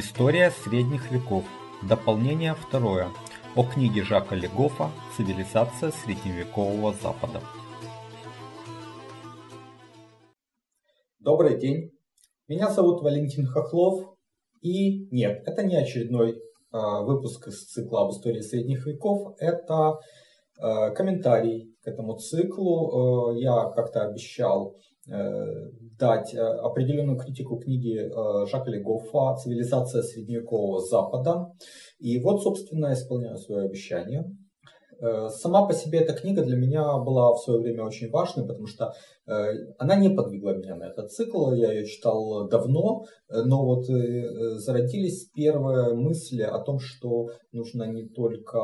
История средних веков. Дополнение второе. О книге Жака Легофа «Цивилизация средневекового Запада». Добрый день. Меня зовут Валентин Хохлов. И нет, это не очередной э, выпуск из цикла об истории средних веков. Это э, комментарий к этому циклу. Э, я как-то обещал дать э, определенную критику книги э, Жака Легофа «Цивилизация средневекового Запада». И вот, собственно, исполняю свое обещание. Э, сама по себе эта книга для меня была в свое время очень важной, потому что э, она не подвигла меня на этот цикл, я ее читал давно, но вот э, зародились первые мысли о том, что нужно не только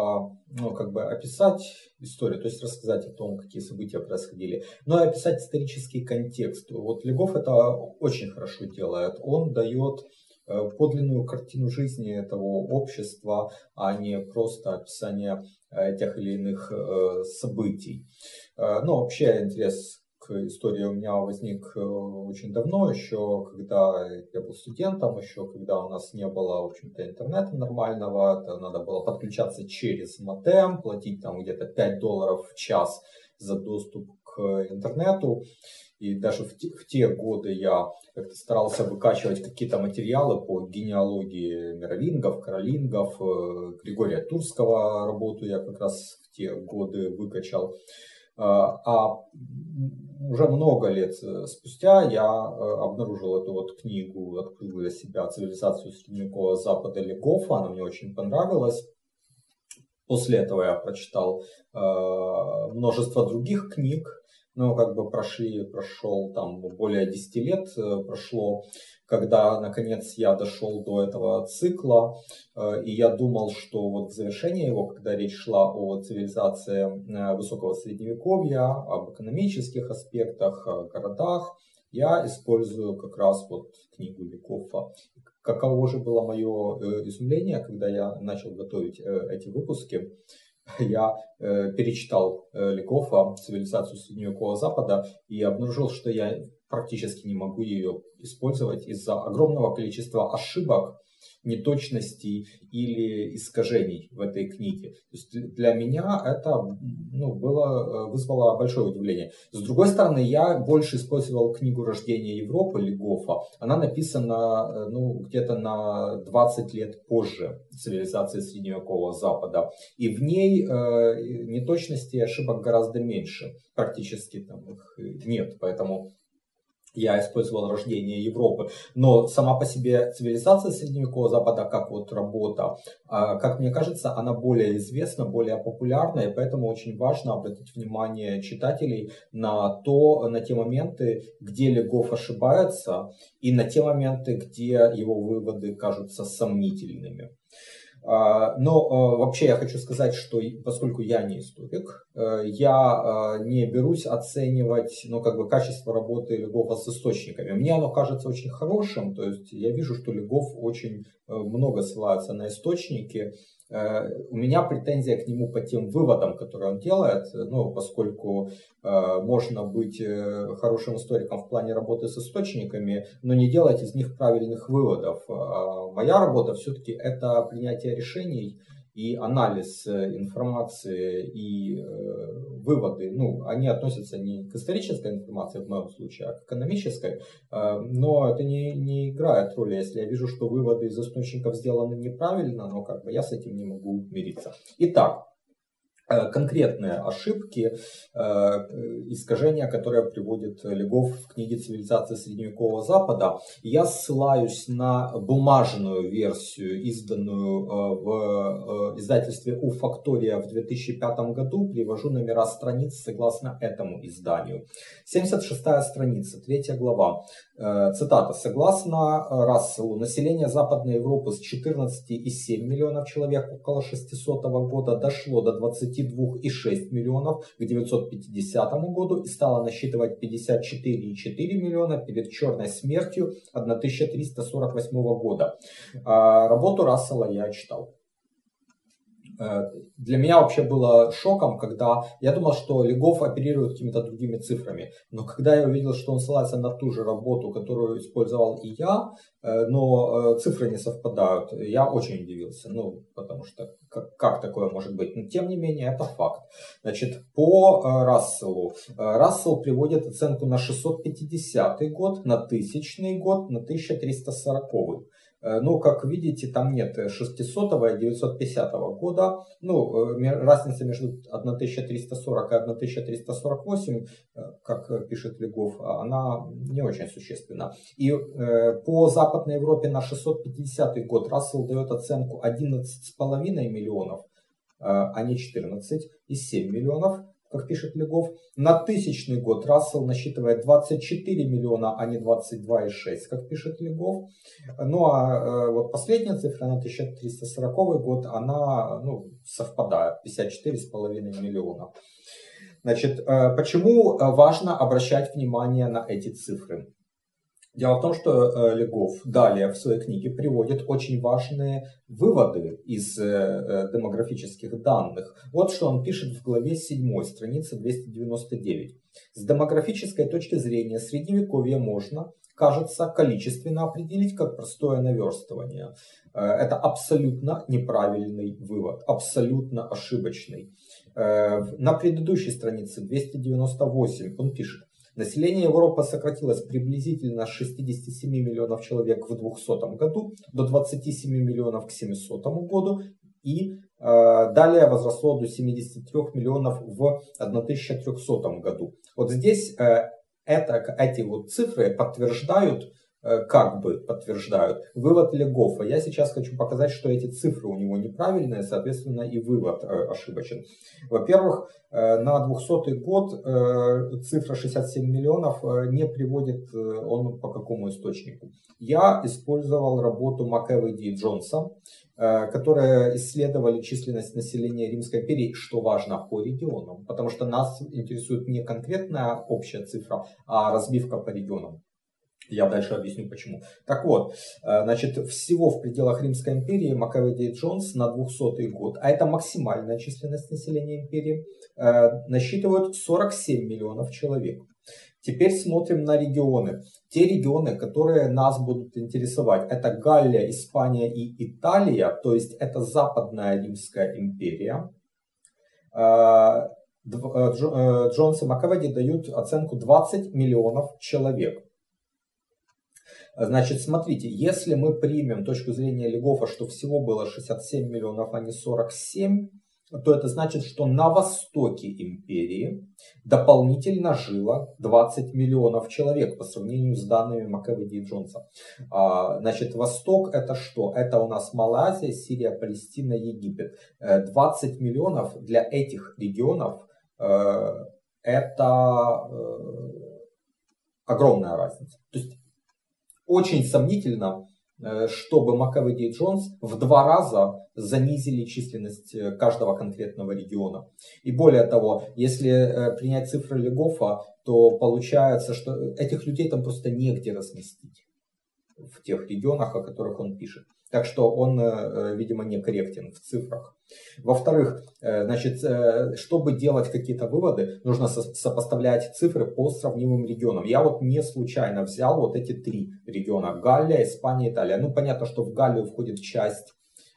ну, как бы описать историю, то есть рассказать о том, какие события происходили, но и описать исторический контекст. Вот Легов это очень хорошо делает, он дает Э, подлинную картину жизни этого общества, а не просто описание э, тех или иных э, событий. Но вообще интерес к истории у меня возник очень давно, еще когда я был студентом, еще когда у нас не было, в общем-то, интернета нормального, это надо было подключаться через модем, платить там где-то 5 долларов в час за доступ к интернету. И даже в те, в те годы я как-то старался выкачивать какие-то материалы по генеалогии мировингов, каролингов, э, Григория Турского работу я как раз в те годы выкачал. А, а уже много лет э, спустя я э, обнаружил эту вот книгу, открыл для себя «Цивилизацию средневекового Запада» Легофа, она мне очень понравилась. После этого я прочитал множество других книг, ну, как бы прошли, прошел там более 10 лет э, прошло, когда наконец я дошел до этого цикла, э, и я думал, что вот в завершении его, когда речь шла о цивилизации э, высокого средневековья, об экономических аспектах, о городах, я использую как раз вот книгу Ликофа. Каково же было мое изумление, когда я начал готовить эти выпуски, я э, перечитал э, Ликофа «Цивилизацию Средневекового Запада» и обнаружил, что я практически не могу ее использовать из-за огромного количества ошибок, неточностей или искажений в этой книге. То есть для меня это ну, было, э, вызвало большое удивление. С другой стороны, я больше использовал книгу «Рождение Европы» Легофа. Она написана э, ну, где-то на 20 лет позже цивилизации Средневекового Запада. И в ней э, неточностей и ошибок гораздо меньше. Практически там их нет. Поэтому я использовал рождение Европы. Но сама по себе цивилизация Средневекового Запада, как вот работа, а, как мне кажется, она более известна, более популярна, и поэтому очень важно обратить внимание читателей на то, на те моменты, где Легов ошибается, и на те моменты, где его выводы кажутся сомнительными. А, но а, вообще я хочу сказать, что поскольку я не историк, э, я а, не берусь оценивать ну, как бы качество работы Легова с источниками. Мне оно кажется очень хорошим, то есть я вижу, что Легов очень э, много ссылается на источники, у меня претензия к нему по тем выводам, которые он делает, ну, поскольку э, можно быть э, хорошим историком в плане работы с источниками, но не делать из них правильных выводов. А моя работа все-таки это принятие решений, и анализ э, информации и э, выводы, ну, они относятся не к исторической информации в моем случае, а к экономической, э, но это не, не играет роли, если я вижу, что выводы из источников сделаны неправильно, но как бы я с этим не могу мириться. Итак, конкретные ошибки, э, искажения, которые приводит Легов в книге «Цивилизация средневекового Запада». Я ссылаюсь на бумажную версию, изданную э, в издательстве «У Фактория» в 2005 году. Привожу номера страниц согласно этому изданию. 76 страница, 3 глава. Цитата. Согласно Расселу, население Западной Европы с 14,7 миллионов человек около 600 года дошло до 20 22,6 миллионов к 950 году и стала насчитывать 54,4 миллиона перед черной смертью 1348 года. А, работу Рассела я читал. Э, для меня вообще было шоком, когда я думал, что Легов оперирует какими-то другими цифрами. Но когда я увидел, что он ссылается на ту же работу, которую использовал и я, э, но э, цифры не совпадают, я очень удивился. Ну, потому что как, как такое может быть? Но тем не менее, это факт. Значит, по Расселу. Рассел приводит оценку на 650 год, на 1000 год, на 1340. Э, ну, как видите, там нет 600 и 950 года. Ну, э, разница между 1340 и 1348, э, как пишет Легов, она не очень существенна. И по Западной Европе на 650 год Рассел дает оценку 11,5 миллионов, а не 14, и 7 миллионов как пишет Легов. На тысячный год Рассел насчитывает 24 миллиона, а не 22,6, как пишет Легов. Ну а э, вот последняя цифра на 1340 год, она ну, совпадает, 54,5 миллиона. Значит, э, почему важно обращать внимание на эти цифры? Дело в том, что э, Легов далее в своей книге приводит очень важные выводы из э, э, демографических данных. Вот что он пишет в главе 7, страница 299. С демографической точки зрения средневековье можно, кажется, количественно определить как простое наверстывание. Это абсолютно неправильный вывод, абсолютно ошибочный. На предыдущей странице 298 он пишет, Население Европы сократилось приблизительно с 67 миллионов человек в 200 году до 27 миллионов к 700 году и э, далее возросло до 73 миллионов в 1300 году. Вот здесь э, это, эти вот цифры подтверждают как бы подтверждают. Вывод Легофа. Я сейчас хочу показать, что эти цифры у него неправильные, соответственно и вывод э, ошибочен. Во-первых, э, на 200 год цифра 67 миллионов не приводит он по какому источнику. Я использовал работу Макэвиди и Джонса, которые исследовали численность населения Римской империи, что важно, по регионам. Потому что нас интересует не конкретная общая цифра, а разбивка по регионам. Я дальше объясню почему. Так вот, э, значит, всего в пределах Римской империи Макаведи Джонс на 200 год, а это максимальная численность населения империи, э, насчитывают 47 миллионов человек. Теперь смотрим на регионы. Те регионы, которые нас будут интересовать, это Галлия, Испания и Италия, то есть это Западная Римская империя. Э, Джонс и Макаведи дают оценку 20 миллионов человек. Значит, смотрите, если мы примем точку зрения Легофа, что всего было 67 миллионов, а не 47, то это значит, что на востоке империи дополнительно жило 20 миллионов человек по сравнению с данными Макаведи и Джонса. А, значит, восток это что? Это у нас Малайзия, Сирия, Палестина, Египет. 20 э, миллионов для этих регионов э, это э, огромная разница. То есть очень сомнительно, э, чтобы Макаведи и Джонс в два раза занизили численность э, каждого конкретного региона. И более того, если э, принять цифры Легофа, то получается, что этих людей там просто негде разместить в тех регионах, о которых он пишет. Так что он, э, видимо, некорректен в цифрах. Во-вторых, э, значит, э, чтобы делать какие-то выводы, нужно сопоставлять цифры по сравнимым регионам. Я вот не случайно взял вот эти три региона. Галлия, Испания, Италия. Ну, понятно, что в Галлию входит часть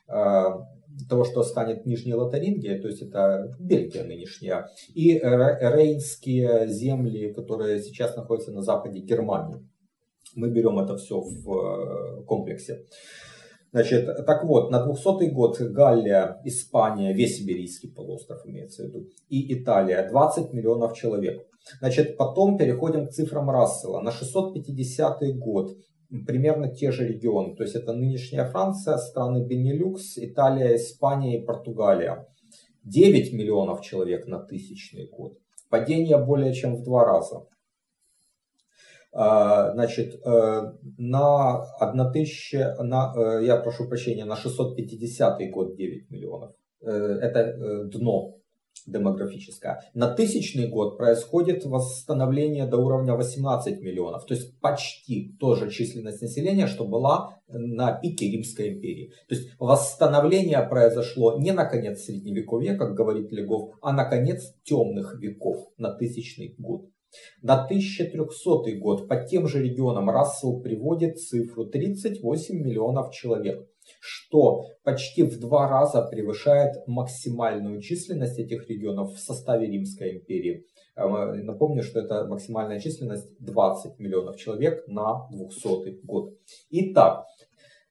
того, что станет Нижней Лотарингия, то есть это Бельгия нынешняя, и рейнские земли, которые сейчас находятся на западе Германии. Мы берем это все в комплексе. Значит, так вот, на 200 год Галлия, Испания, весь Иберийский полуостров имеется в виду, и Италия 20 миллионов человек. Значит, потом переходим к цифрам Рассела. На 650 год примерно те же регионы, то есть это нынешняя Франция, страны Бенилюкс, Италия, Испания и Португалия. 9 миллионов человек на тысячный год. Падение более чем в два раза. А, значит, э, на 1000, на, э, я прошу прощения, на 650 год 9 миллионов. Э, это дно. демографическая. На тысячный год происходит восстановление до уровня 18 миллионов, то есть почти тоже численность населения, что была на пике Римской империи. То есть восстановление произошло не на конец средневековья, как говорит Легов, а на конец темных веков, на тысячный год. На 1300 год по тем же регионам Рассел приводит цифру 38 миллионов человек что почти в два раза превышает максимальную численность этих регионов в составе Римской империи. Э, напомню, что это максимальная численность 20 миллионов человек на 200 год. Итак,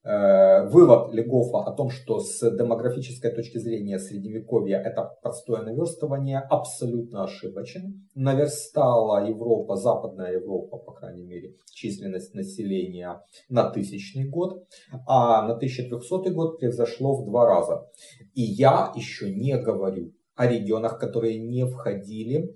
вывод Легофа о том, что с демографической точки зрения средневековья это простое наверстывание, абсолютно ошибочен. Наверстала Европа, Западная Европа, по крайней мере, численность населения на тысячный год, а на 1300 год превзошло в два раза. И я еще не говорю о регионах, которые не входили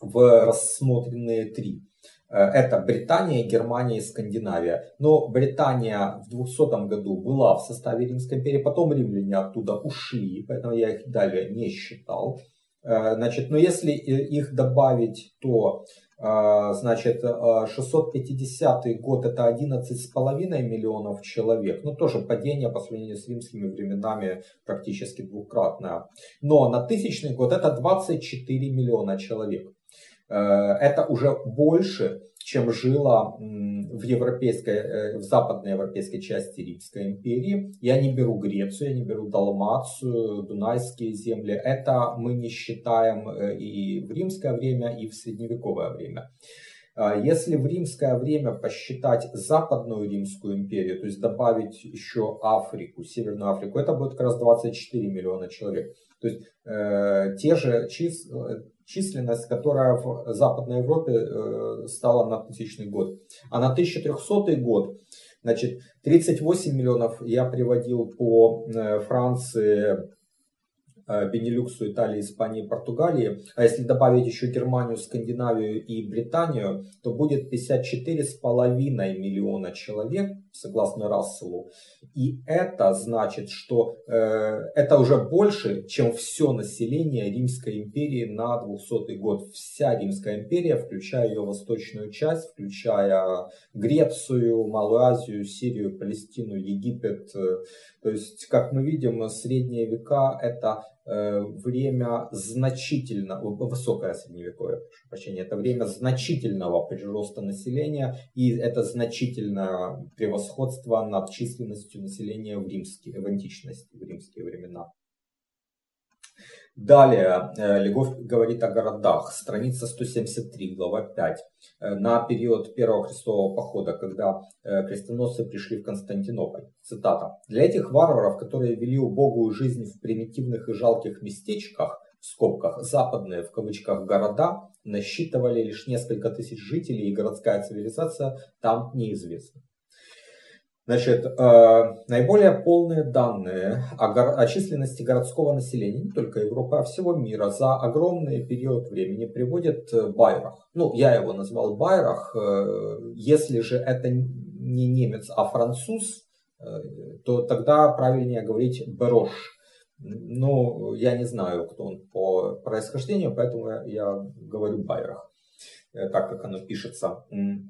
в рассмотренные три. Э, это Британия, Германия и Скандинавия. Но Британия в 200 году была в составе Римской империи, потом римляне оттуда ушли, поэтому я их далее не считал. Э, значит, но если их добавить, то э, значит, 650 год это 11,5 миллионов человек. Ну, тоже падение по сравнению с римскими временами практически двукратное. Но на тысячный год это 24 миллиона человек. Э, это уже больше, чем жило в европейской, э, в западной европейской части Римской империи. Я не беру Грецию, я не беру Далмацию, Дунайские земли. Это мы не считаем э, и в римское время, и в средневековое время. Если в римское время посчитать западную римскую империю, то есть добавить еще Африку, Северную Африку, это будет как раз 24 миллиона человек. То есть э, те же числа, численность, которая в Западной Европе э, стала на тысячный год. А на 1300 год, значит, 38 миллионов я приводил по э, Франции, э, Бенилюксу, Италии, Испании, Португалии. А если добавить еще Германию, Скандинавию и Британию, то будет 54,5 миллиона человек, согласно Расселу. И это значит, что э, это уже больше, чем все население Римской империи на 200 год. Вся Римская империя, включая ее восточную часть, включая Грецию, Малую Азию, Сирию, Палестину, Египет. То есть, как мы видим, средние века это э, время значительно, высокое средневековье, прошу прощения, это время значительного прироста населения и это значительное превосходство над численностью населения в, римские, в античности, в римские времена. Далее э, Легов говорит о городах. Страница 173, глава 5. Э, на период первого крестового похода, когда э, крестоносцы пришли в Константинополь. Цитата. «Для этих варваров, которые вели убогую жизнь в примитивных и жалких местечках, в скобках западные в кавычках города, насчитывали лишь несколько тысяч жителей, и городская цивилизация там неизвестна. Значит, э, наиболее полные данные о, гор- о численности городского населения не только Европы, а всего мира за огромный период времени приводит э, Байрах. Ну, я его назвал Байрах. Э, если же это не немец, а француз, э, то тогда правильнее говорить Берош. Ну, я не знаю, кто он по происхождению, поэтому я говорю Байрах. Э, так как оно пишется.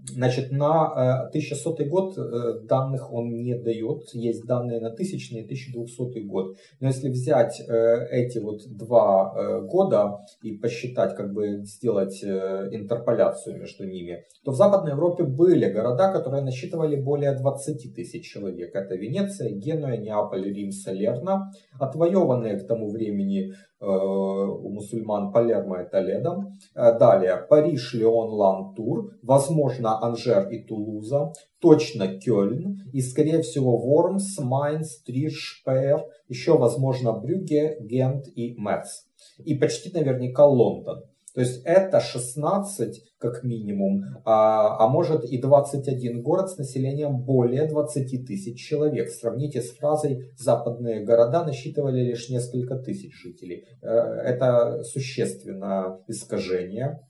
Значит, на 1100 э, год э, данных он не дает, есть данные на 1000 и 1200 год. Но если взять эти вот два года и посчитать, как бы сделать интерполяцию между ними, то в Западной Европе были города, которые насчитывали более 20 тысяч человек. Это Венеция, Генуя, Неаполь, Рим, Салерна, отвоеванные к тому времени у мусульман Палермо и Толедо. Э, далее Париж, Леон, Лантур, возможно Анжер и Тулуза, точно Кёльн и скорее всего Вормс, Майнц, Триш, Шпеер, еще возможно Брюге, Гент и Метц. И почти наверняка Лондон. То есть это 16 как минимум, а, а может и 21 город с населением более 20 тысяч человек. Сравните с фразой «западные города насчитывали лишь несколько тысяч жителей». Э, это существенное искажение.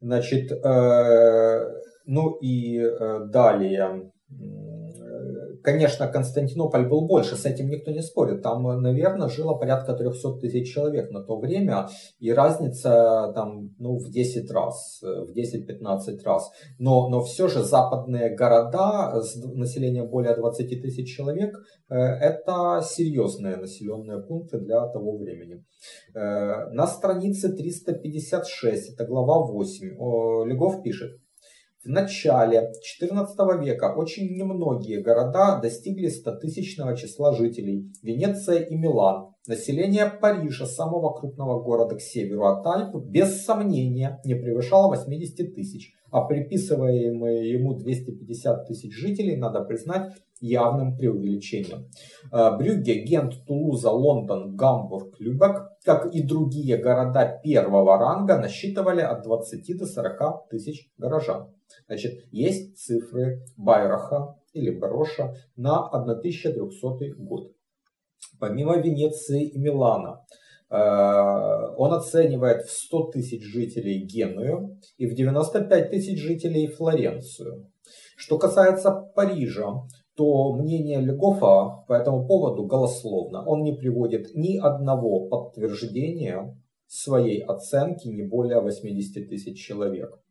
Значит, э, ну и э, далее Конечно, Константинополь был больше, с этим никто не спорит. Там, наверное, жило порядка 300 тысяч человек на то время, и разница там, ну, в 10 раз, в 10-15 раз. Но, но все же западные города с населением более 20 тысяч человек, э, это серьезные населенные пункты для того времени. Э, на странице 356, это глава 8, Легов пишет, в начале XIV века очень немногие города достигли 100-тысячного числа жителей. Венеция и Милан. Население Парижа, самого крупного города к северу от Альп, без сомнения не превышало 80 тысяч, а приписываемые ему 250 тысяч жителей, надо признать, явным преувеличением. Э, Брюгге, Гент, Тулуза, Лондон, Гамбург, Любек, как и другие города первого ранга, насчитывали от 20 до 40 тысяч горожан. Значит, есть цифры Байраха или Бароша на 1300 год. Помимо Венеции и Милана, э, он оценивает в 100 тысяч жителей Геную и в 95 тысяч жителей Флоренцию. Что касается Парижа, то мнение Легофа по этому поводу голословно. Он не приводит ни одного подтверждения своей оценки не более 80 тысяч человек.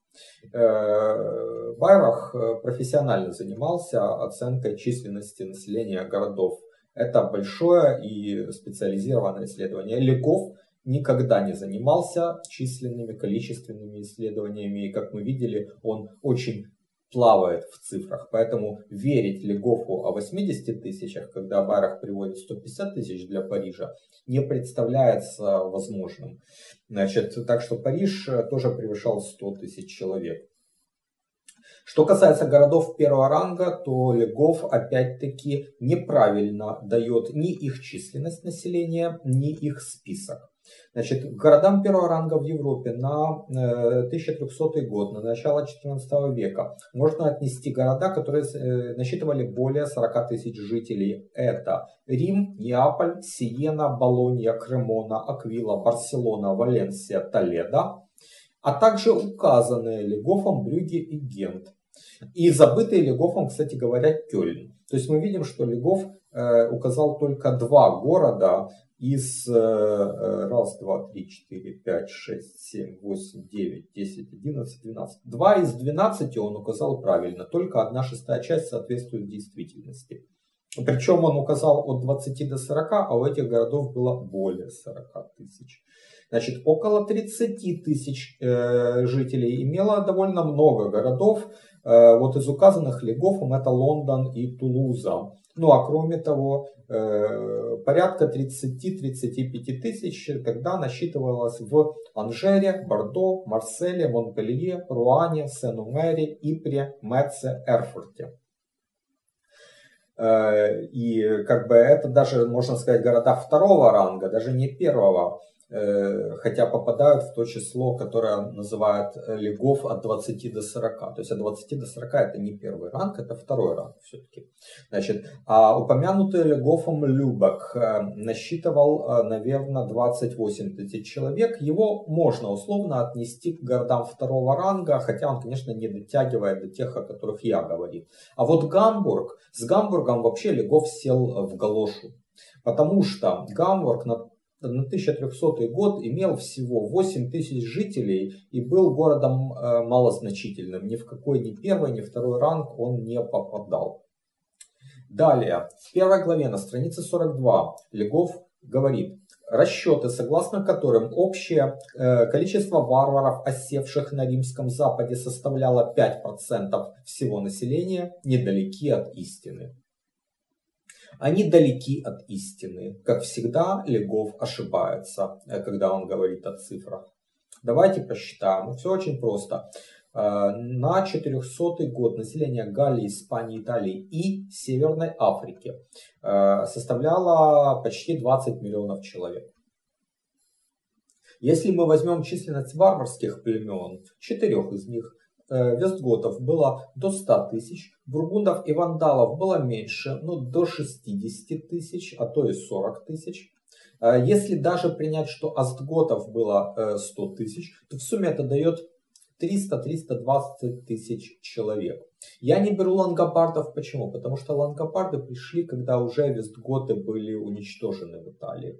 Э, Байрах э, профессионально занимался оценкой численности населения городов. Это большое и специализированное исследование. Легов никогда не занимался численными, количественными исследованиями. И как мы видели, он очень плавает в цифрах. Поэтому верить Легофу о 80 тысячах, когда Байрах приводит 150 тысяч для Парижа, не представляется возможным. Значит, так что Париж э, тоже превышал 100 тысяч человек. Что касается городов первого ранга, то Легов опять-таки неправильно дает ни их численность населения, ни их список. Значит, городам первого ранга в Европе на 1300 э, год, на начало 14 века, можно отнести города, которые э, насчитывали более 40 тысяч жителей. Это Рим, Неаполь, Сиена, Болонья, Кремона, Аквила, Барселона, Валенсия, Толедо, а также указанные Легофом Брюги и Гент. И забытые Легофом, кстати говоря, Кёльн. То есть мы видим, что Легов э, указал только два города, из э, э, раз, два, три, четыре, пять, шесть, семь, восемь, девять, десять, одиннадцать, двенадцать. Два из двенадцати он указал правильно, только одна шестая часть соответствует действительности. Причем он указал от 20 до 40, а у этих городов было более 40 тысяч. Значит, около 30 тысяч э, жителей имело довольно много городов. Э, вот из указанных Легофом это Лондон и Тулуза. Ну а кроме того, э, порядка 30-35 тысяч тогда насчитывалось в Анжере, Бордо, Марселе, Монпелье, Руане, Сен-Умере, Ипре, Меце, Эрфурте. Э, и как бы это даже, можно сказать, города второго ранга, даже не первого. Э, хотя попадают в то число, которое называют э, легов от 20 до 40. То есть от 20 до 40 это не первый ранг, это второй ранг все-таки. Значит, а упомянутый легофом Любек э, насчитывал, наверное, 28 тысяч человек. Его можно условно отнести к городам второго ранга, хотя он, конечно, не дотягивает до тех, о которых я говорил. А вот Гамбург, с Гамбургом вообще Легов сел в галошу. Потому что Гамбург на 1300 год имел всего 8 тысяч жителей и был городом э, малозначительным. Ни в какой ни первый, ни второй ранг он не попадал. Далее, в первой главе на странице 42 Легов говорит, расчеты, согласно которым общее э, количество варваров, осевших на Римском Западе, составляло 5% всего населения, недалеки от истины. Они далеки от истины. Как всегда, Легов ошибается, э, когда он говорит о цифрах. Давайте посчитаем. Все очень просто. Э, на 400 год население Галлии, Испании, Италии и Северной Африки э, составляло почти 20 миллионов человек. Если мы возьмем численность варварских племен, четырех из них, вестготов было до 100 тысяч, бургундов и вандалов было меньше, ну до 60 тысяч, а то и 40 тысяч. Э, если даже принять, что астготов было 100 э, тысяч, то в сумме это дает 300-320 тысяч человек. Я не беру лангобардов, почему? Потому что лангобарды пришли, когда уже вестготы были уничтожены в Италии.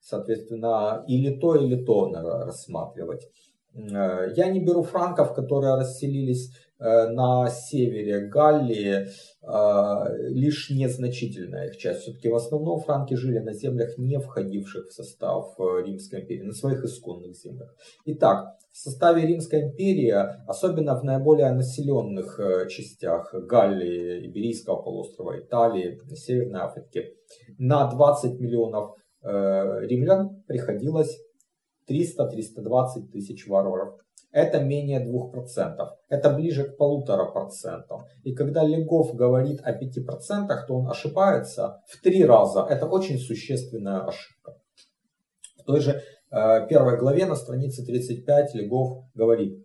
Соответственно, или то, или то надо рассматривать. Э, я не беру франков, которые расселились э, на севере Галлии, э, лишь незначительная их часть. Все-таки в основном франки жили на землях, не входивших в состав Римской империи, на своих исконных землях. Итак, в составе Римской империи, особенно в наиболее населенных частях Галлии, Иберийского полуострова, Италии, Северной Африки, на 20 миллионов римлян приходилось 300-320 тысяч варваров. Это менее 2%. Это ближе к полутора процентам. И когда Легов говорит о 5%, то он ошибается в три раза. Это очень существенная ошибка. В той же э, первой главе на странице 35 Легов говорит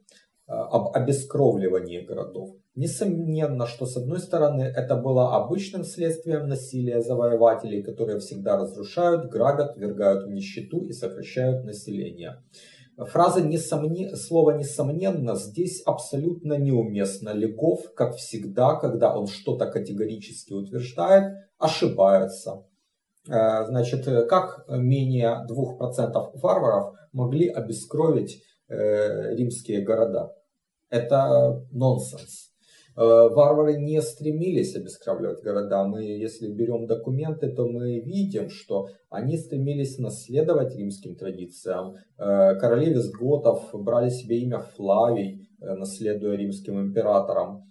об обескровливании городов. Несомненно, что с одной стороны это было обычным следствием насилия завоевателей, которые всегда разрушают, грабят, вергают в нищету и сокращают население. Фраза несомне... слово «несомненно» здесь абсолютно неуместно. Легов, как всегда, когда он что-то категорически утверждает, ошибается. Э, значит, как менее 2% варваров могли обескровить э, римские города? Это нонсенс. Э, варвары не стремились обескровливать города. Мы, если берем документы, то мы видим, что они стремились наследовать римским традициям. Э, короли визготов брали себе имя Флавий, э, наследуя римским императорам.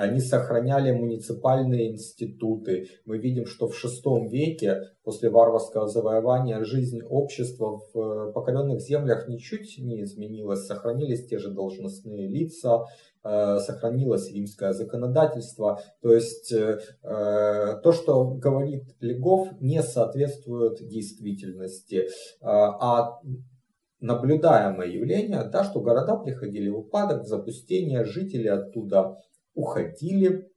Они сохраняли муниципальные институты. Мы видим, что в VI веке, после варварского завоевания, жизнь общества в покоренных землях ничуть не изменилась. Сохранились те же должностные лица, Э, сохранилось римское законодательство. То есть э, э, то, что говорит Легов, не соответствует действительности. А наблюдаемое явление, да, что города приходили в упадок, в запустение, жители оттуда уходили,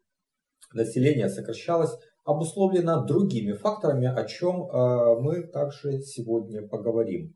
население сокращалось, обусловлено другими факторами, о чем мы также сегодня поговорим.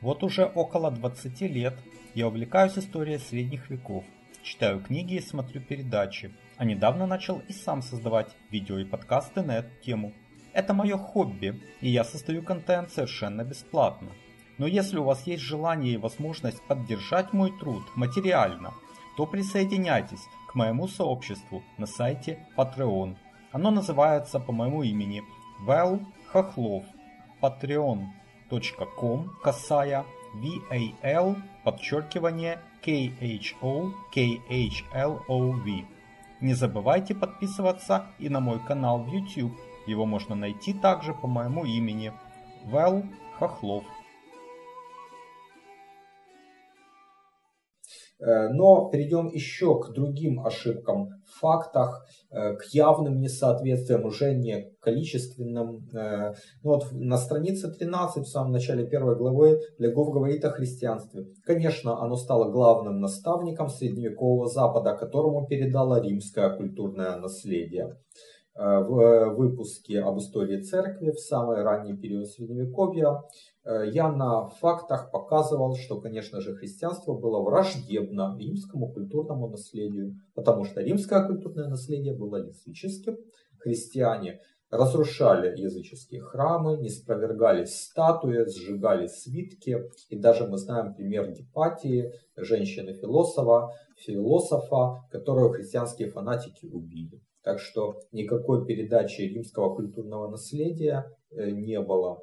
Вот уже около 20 лет я увлекаюсь историей средних веков, читаю книги и смотрю передачи, а недавно начал и сам создавать видео и подкасты на эту тему. Это мое хобби, и я создаю контент совершенно бесплатно. Но если у вас есть желание и возможность поддержать мой труд материально, то присоединяйтесь к моему сообществу на сайте Patreon. Оно называется по моему имени Вэл Хохлов. Patreon patreon.com косая VAL подчеркивание KHO KHLOV. Не забывайте подписываться и на мой канал в YouTube. Его можно найти также по моему имени Вэл Хохлов. Но перейдем еще к другим ошибкам в фактах, э, к явным несоответствиям, уже не количественным. Э, ну вот на странице 13, в самом начале первой главы, Легов говорит о христианстве. Конечно, оно стало главным наставником средневекового Запада, которому передало римское культурное наследие. В выпуске об истории церкви в самый ранний период Средневековья Э, я на фактах показывал, что, конечно же, христианство было враждебно римскому культурному наследию, потому что римское культурное наследие было языческим. Христиане разрушали языческие храмы, не спровергались статуи, сжигали свитки. И даже мы знаем пример Гепатии, женщины-философа, философа, которую христианские фанатики убили. Так что никакой передачи римского культурного наследия э, не было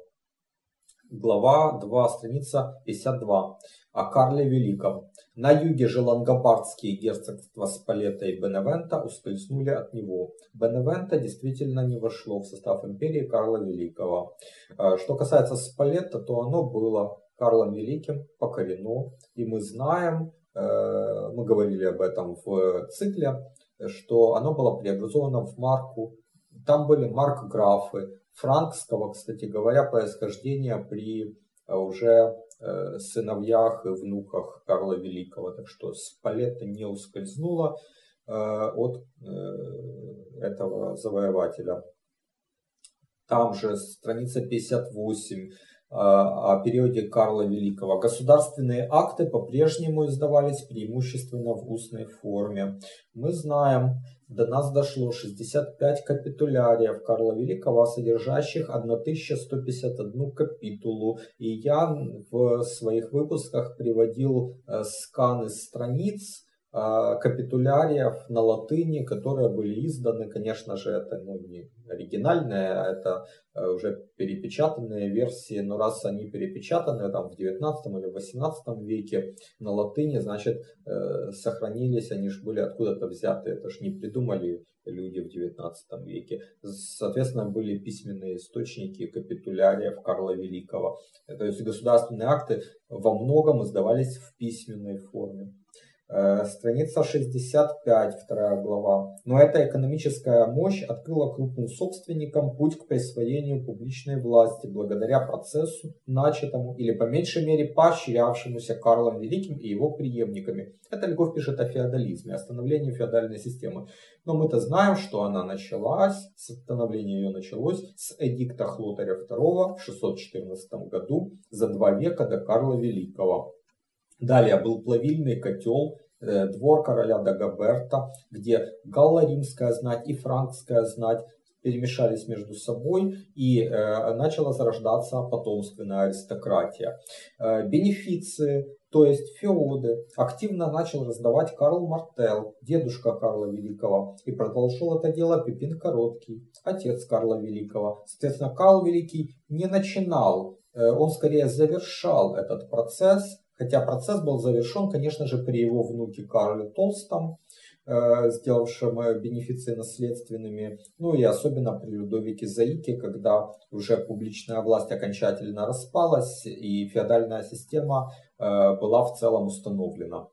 глава 2, страница 52, о Карле Великом. На юге же лангобардские герцогства Спалета и Беневента ускользнули от него. Беневента действительно не вошло в состав империи Карла Великого. А, что касается Спалета, то оно было Карлом Великим покорено. И мы знаем, э, мы говорили об этом в цикле, что оно было преобразовано в марку. Там были марк-графы, франкского, кстати говоря, происхождения при э, уже э, сыновьях и внуках Карла Великого. Так что Спалетта не ускользнула э, от этого завоевателя. Там же страница 58. О периоде Карла Великого. Государственные акты по-прежнему издавались преимущественно в устной форме. Мы знаем, до нас дошло 65 капитуляриев Карла Великого, содержащих 1151 капитулу. И я в своих выпусках приводил э, сканы страниц, капитуляриев на латыни, которые были изданы, конечно же, это ну, не оригинальные, а это э, уже перепечатанные версии, но раз они перепечатаны там в 19 или 18 веке на латыни, значит, э, сохранились, они же были откуда-то взяты, это же не придумали люди в 19 веке. Соответственно, были письменные источники капитуляриев Карла Великого. То есть государственные акты во многом издавались в письменной форме. Э, страница 65, вторая глава. Но эта экономическая мощь открыла крупным собственникам путь к присвоению публичной власти благодаря процессу, начатому или по меньшей мере поощрявшемуся Карлом Великим и его преемниками. Это Льгов пишет о феодализме, о становлении феодальной системы. Но мы-то знаем, что она началась, становление ее началось с эдикта Хлотаря II в 614 году за два века до Карла Великого. Далее был плавильный котел, э, двор короля Дагоберта, где галло-римская знать и франкская знать перемешались между собой и э, начала зарождаться потомственная аристократия. Э, бенефиции, то есть феоды, активно начал раздавать Карл Мартел, дедушка Карла Великого, и продолжил это дело Пипин Короткий, отец Карла Великого. Соответственно, Карл Великий не начинал, э, он скорее завершал этот процесс, Хотя процесс был завершен, конечно же, при его внуке Карле Толстом, э, сделавшем э, бенефиции наследственными, ну и особенно при Людовике Заике, когда уже публичная власть окончательно распалась и феодальная система э, была в целом установлена.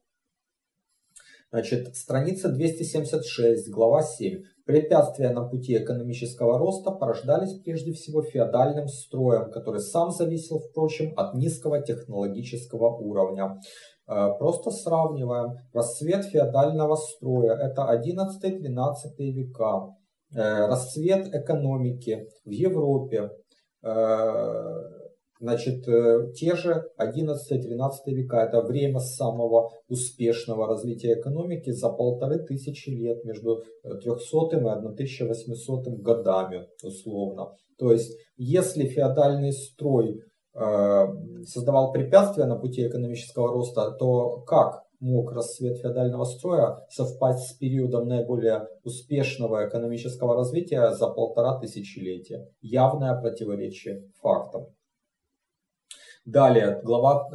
Значит, страница 276, глава 7. Препятствия на пути экономического роста порождались прежде всего феодальным строем, который сам зависел, впрочем, от низкого технологического уровня. Э, просто сравниваем. Расцвет феодального строя – это 11-12 века. Э, расцвет экономики в Европе э, Значит, э, те же 11-13 века, это время самого успешного развития экономики за полторы тысячи лет, между 300 и 1800 годами, условно. То есть, если феодальный строй э, создавал препятствия на пути экономического роста, то как мог расцвет феодального строя совпасть с периодом наиболее успешного экономического развития за полтора тысячелетия? Явное противоречие фактам. Далее, глава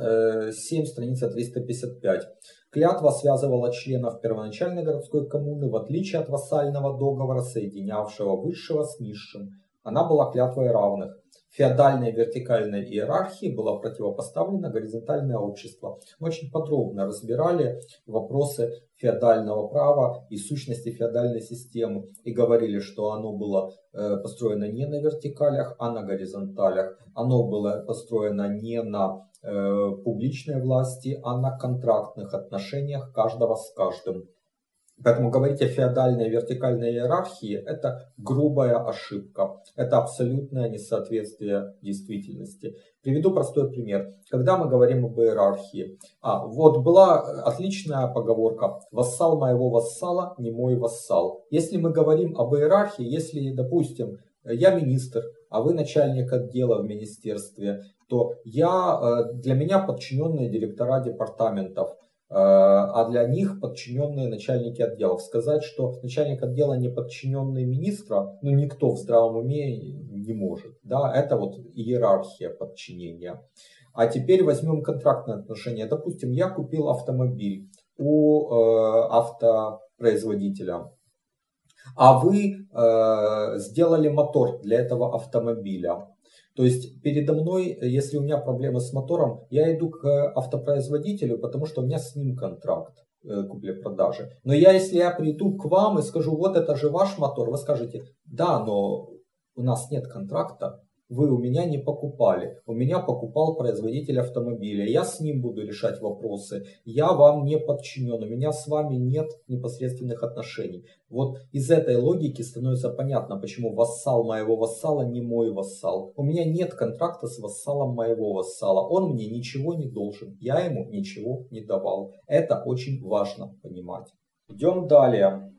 7, э, страница 355. Клятва связывала членов первоначальной городской коммуны в отличие от вассального договора, соединявшего высшего с низшим. Она была клятвой равных феодальной вертикальной иерархии было противопоставлено горизонтальное общество. Мы очень подробно разбирали вопросы феодального права и сущности феодальной системы и говорили, что оно было э, построено не на вертикалях, а на горизонталях. Оно было построено не на э, публичной власти, а на контрактных отношениях каждого с каждым. Поэтому говорить о феодальной вертикальной иерархии – это грубая ошибка, это абсолютное несоответствие действительности. Приведу простой пример. Когда мы говорим об иерархии, а, вот была отличная поговорка «вассал моего вассала не мой вассал». Если мы говорим об иерархии, если, допустим, я министр, а вы начальник отдела в министерстве, то я, э, для меня подчиненные директора департаментов – Э, а для них подчиненные начальники отделов. Сказать, что начальник отдела не подчиненный министра, ну никто в здравом уме не может. Да? Это вот иерархия подчинения. А теперь возьмем контрактное отношение. Допустим, я купил автомобиль у э, автопроизводителя, а вы э, сделали мотор для этого автомобиля. То есть передо мной, если у меня проблемы с мотором, я иду к автопроизводителю, потому что у меня с ним контракт э, купли-продажи. Но я, если я приду к вам и скажу, вот это же ваш мотор, вы скажете, да, но у нас нет контракта, вы у меня не покупали. У меня покупал производитель автомобиля. Я с ним буду решать вопросы. Я вам не подчинен. У меня с вами нет непосредственных отношений. Вот из этой логики становится понятно, почему вассал моего вассала не мой вассал. У меня нет контракта с вассалом моего вассала. Он мне ничего не должен. Я ему ничего не давал. Это очень важно понимать. Идем далее.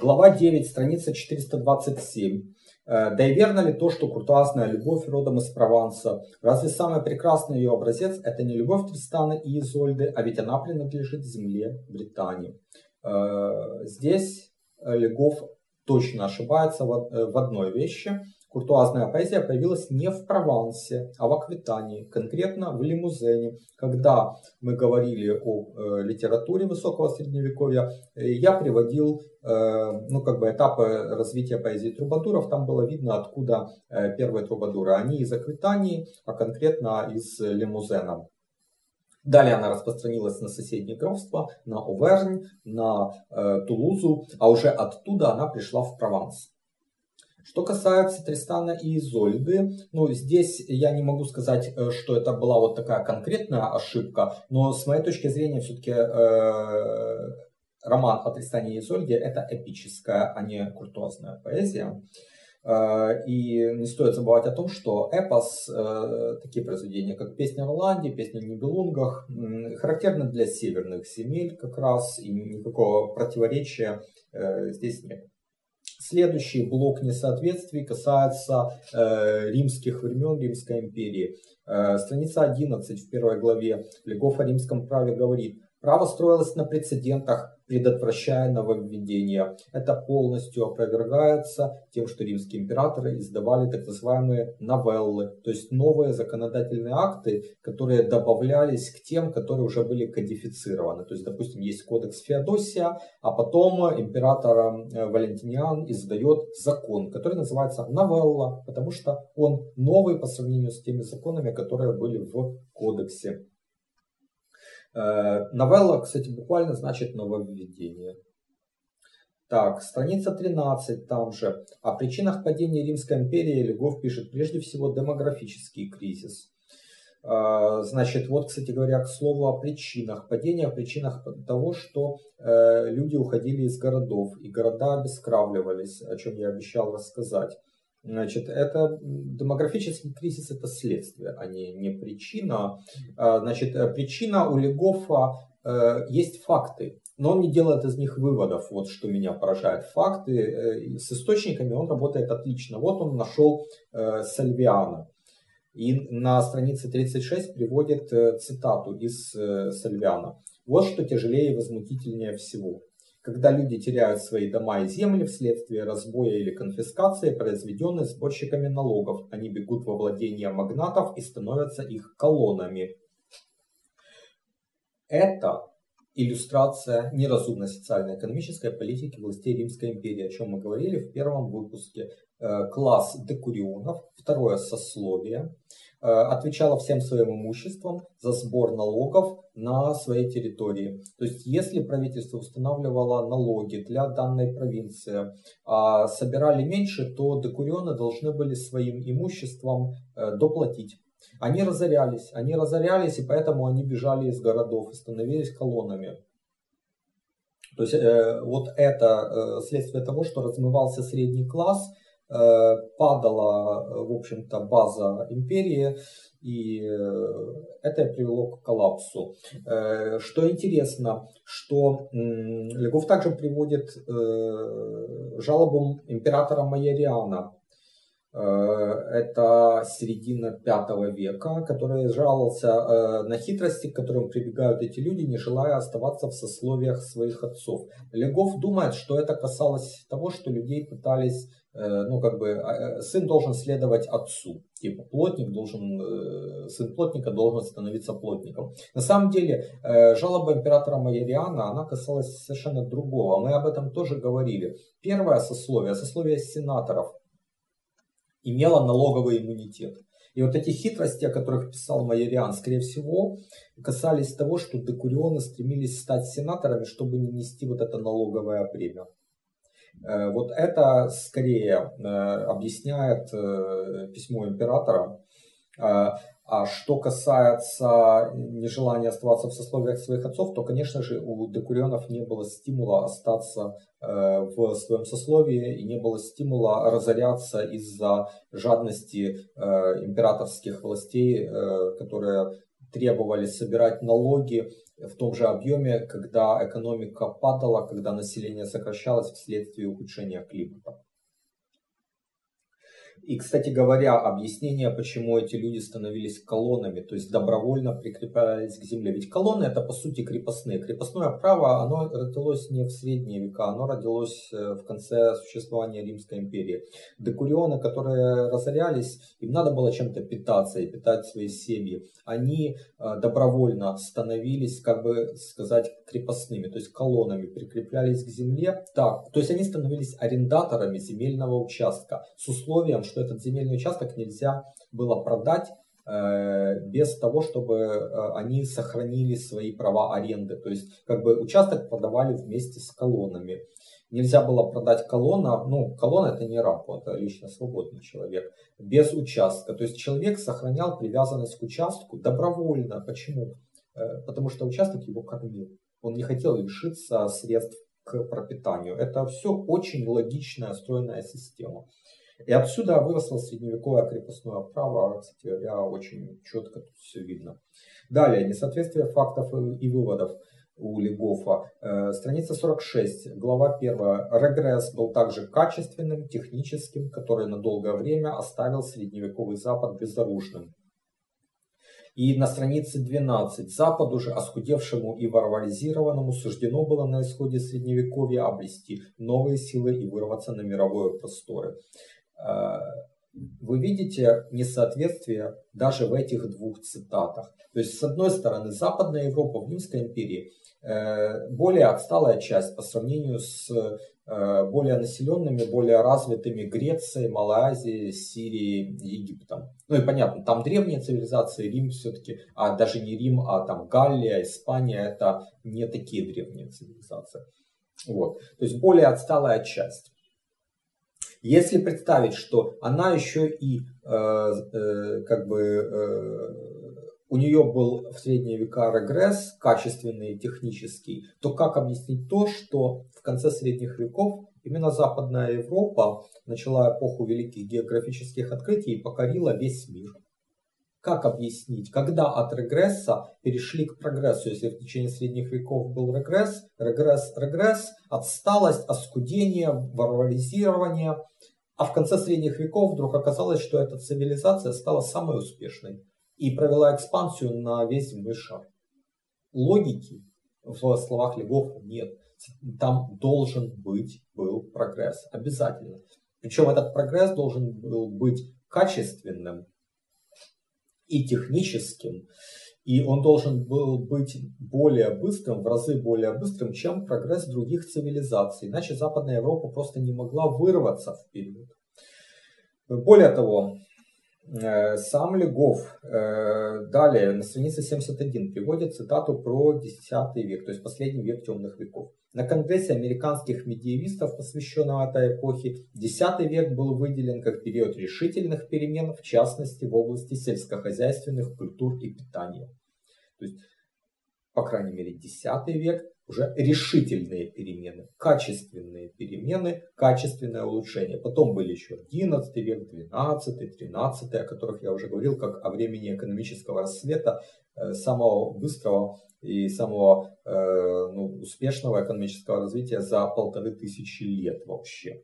Глава 9, страница 427. Э, да и верно ли то, что куртуазная любовь родом из Прованса? Разве самый прекрасный ее образец – это не любовь Тристана и Изольды, а ведь она принадлежит земле Британии? Э, здесь Легов точно ошибается в одной вещи – Куртуазная поэзия появилась не в Провансе, а в Аквитании, конкретно в Лимузене. Когда мы говорили о э, литературе высокого средневековья, э, я приводил э, ну, как бы этапы развития поэзии трубадуров. Там было видно, откуда э, первые трубадуры. Они из Аквитании, а конкретно из Лимузена. Далее она распространилась на соседние графства, на Овернь, на э, Тулузу, а уже оттуда она пришла в Прованс. Что касается Тристана и Изольды, ну, здесь я не могу сказать, э, что это была вот такая конкретная ошибка, но с моей точки зрения все-таки э, роман о Тристане и Изольде это эпическая, а не куртуазная поэзия. Э, и не стоит забывать о том, что эпос, такие произведения, как «Песня Ирландии», «Песня о Нибелунгах», характерны для северных земель как раз, и никакого противоречия здесь нет. Следующий блок несоответствий касается э, римских времен, Римской империи. Э, страница 11 в первой главе Легов о римском праве говорит, право строилось на прецедентах, предотвращая нововведения. Это полностью опровергается тем, что римские императоры издавали так называемые новеллы, то есть новые законодательные акты, которые добавлялись к тем, которые уже были кодифицированы. То есть, допустим, есть кодекс Феодосия, а потом император э, Валентиниан издает закон, который называется новелла, потому что он новый по сравнению с теми законами, которые были в кодексе. Э, новелла, кстати, буквально значит нововведение. Так, страница 13 там же. О причинах падения Римской империи Легов пишет прежде всего демографический кризис. Э, значит, вот, кстати говоря, к слову о причинах. Падения, о причинах того, что э, люди уходили из городов, и города обескравливались, о чем я обещал рассказать. Значит, это демографический кризис это следствие, а не, не причина. А, значит, э, причина у Легофа э, есть факты, но он не делает из них выводов. Вот что меня поражает. Факты э, с источниками он работает отлично. Вот он нашел э, Сальвиана. И на странице 36 приводит э, цитату из э, Сальвиана. Вот что тяжелее и возмутительнее всего когда люди теряют свои дома и земли вследствие разбоя или конфискации, произведенной сборщиками налогов. Они бегут во владение магнатов и становятся их колоннами. Это иллюстрация неразумной социально-экономической политики властей Римской империи, о чем мы говорили в первом выпуске. Э, класс декурионов, второе сословие, э, отвечало всем своим имуществом за сбор налогов на своей территории. То есть, если правительство устанавливало налоги для данной провинции, а собирали меньше, то декурионы должны были своим имуществом э, доплатить. Они разорялись, они разорялись, и поэтому они бежали из городов и становились колоннами. То есть э, вот это э, следствие того, что размывался средний класс, Э, падала, э, в общем-то, база империи, и э, это привело к коллапсу. Что интересно, что Легов также приводит жалобу императора Майориана, это середина пятого века, который жаловался на хитрости, к которым прибегают эти люди, не желая оставаться в сословиях своих отцов. Легов думает, что это касалось того, что людей пытались Э, ну, как бы, а, э, сын должен следовать отцу. Типа, плотник должен, э, сын плотника должен становиться плотником. На самом деле, жалоба императора Майориана, она касалась совершенно другого. Мы об этом тоже говорили. Первое сословие, сословие сенаторов, имело налоговый иммунитет. И вот эти хитрости, о которых писал Майориан, скорее всего, касались того, что декурионы стремились стать сенаторами, чтобы не нести вот это налоговое бремя. Э, вот это скорее объясняет письмо императора. А что касается нежелания оставаться в сословиях своих отцов, то, конечно же, у декурионов не было стимула остаться в своем сословии и не было стимула разоряться из-за жадности императорских властей, которые требовали собирать налоги в том же объеме, когда экономика падала, когда население сокращалось вследствие ухудшения климата. И, кстати говоря, объяснение, почему эти люди становились колоннами, то есть добровольно прикреплялись к земле. Ведь колонны это по сути крепостные. Крепостное право, оно родилось не в средние века, оно родилось э, в конце существования Римской империи. Декурионы, которые разорялись, им надо было чем-то питаться и питать свои семьи. Они э, добровольно становились, как бы сказать, крепостными, то есть колоннами, прикреплялись к земле. Так, то есть они становились арендаторами земельного участка с условием, что этот земельный участок нельзя было продать э, без того, чтобы э, они сохранили свои права аренды. То есть как бы участок продавали вместе с колоннами. Нельзя было продать колонна, ну колонна это не раб, это лично свободный человек, без участка. То есть человек сохранял привязанность к участку добровольно. Почему? Э, потому что участок его кормил. Он не хотел лишиться средств к пропитанию. Это все очень логичная, стройная система. И отсюда выросло средневековое крепостное право, кстати говоря, очень четко тут все видно. Далее, несоответствие фактов и выводов у Легофа. Э, страница 46, глава 1. Регресс был также качественным, техническим, который на долгое время оставил средневековый Запад безоружным. И на странице 12 Западу же, оскудевшему и варваризированному, суждено было на исходе Средневековья обрести новые силы и вырваться на мировое просторы. Э, вы видите несоответствие даже в этих двух цитатах. То есть, с одной стороны, Западная Европа в Римской империи э, более отсталая часть по сравнению с э, более населенными, более развитыми Грецией, Малайзией, Сирией, Египтом. Ну и понятно, там древние цивилизации, Рим все-таки, а даже не Рим, а там Галлия, Испания, это не такие древние цивилизации. Вот. То есть более отсталая часть. Если представить, что она еще и э, э, как бы э, у нее был в средние века регресс качественный, технический, то как объяснить то, что в конце средних веков именно Западная Европа начала эпоху великих географических открытий и покорила весь мир? Как объяснить, когда от регресса перешли к прогрессу, если в течение средних веков был регресс, регресс, регресс, отсталость, оскудение, варваризирование, а в конце средних веков вдруг оказалось, что эта цивилизация стала самой успешной и провела экспансию на весь земной шар. Логики в словах Легов нет. Там должен быть был прогресс, обязательно. Причем этот прогресс должен был быть качественным, и техническим, и он должен был быть более быстрым, в разы более быстрым, чем прогресс других цивилизаций. Иначе Западная Европа просто не могла вырваться вперед. Более того, сам Легов э, далее на странице 71 приводит цитату про X век, то есть последний век темных веков. На Конгрессе американских медиевистов, посвященного этой эпохе, X век был выделен как период решительных перемен, в частности в области сельскохозяйственных культур и питания. То есть, по крайней мере, X век уже решительные перемены, качественные перемены, качественное улучшение. Потом были еще 11 век, 12, 13, о которых я уже говорил, как о времени экономического рассвета, э, самого быстрого и самого э, ну, успешного экономического развития за полторы тысячи лет вообще.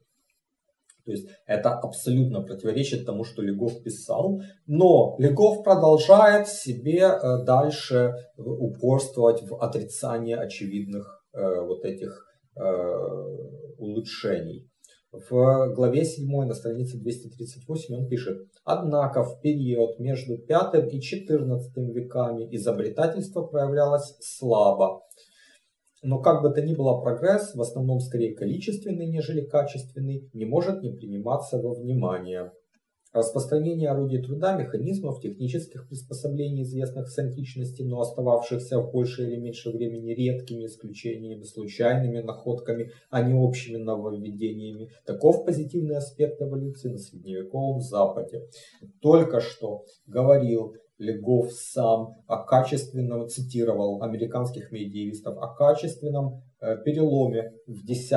То есть это абсолютно противоречит тому, что Легов писал. Но Легов продолжает себе э, дальше упорствовать в отрицании очевидных э, вот этих улучшений. В главе 7 на странице 238 он пишет, однако в период между 5 и 14 веками изобретательство проявлялось слабо. Но как бы то ни было, прогресс, в основном скорее количественный, нежели качественный, не может не приниматься во внимание. Распространение орудий труда, механизмов, технических приспособлений, известных с античности, но остававшихся в большее или меньшее времени редкими исключениями, случайными находками, а не общими нововведениями. Таков позитивный аспект эволюции на средневековом Западе. Только что говорил Легов сам о качественном, цитировал американских медиевистов, о качественном э, переломе в X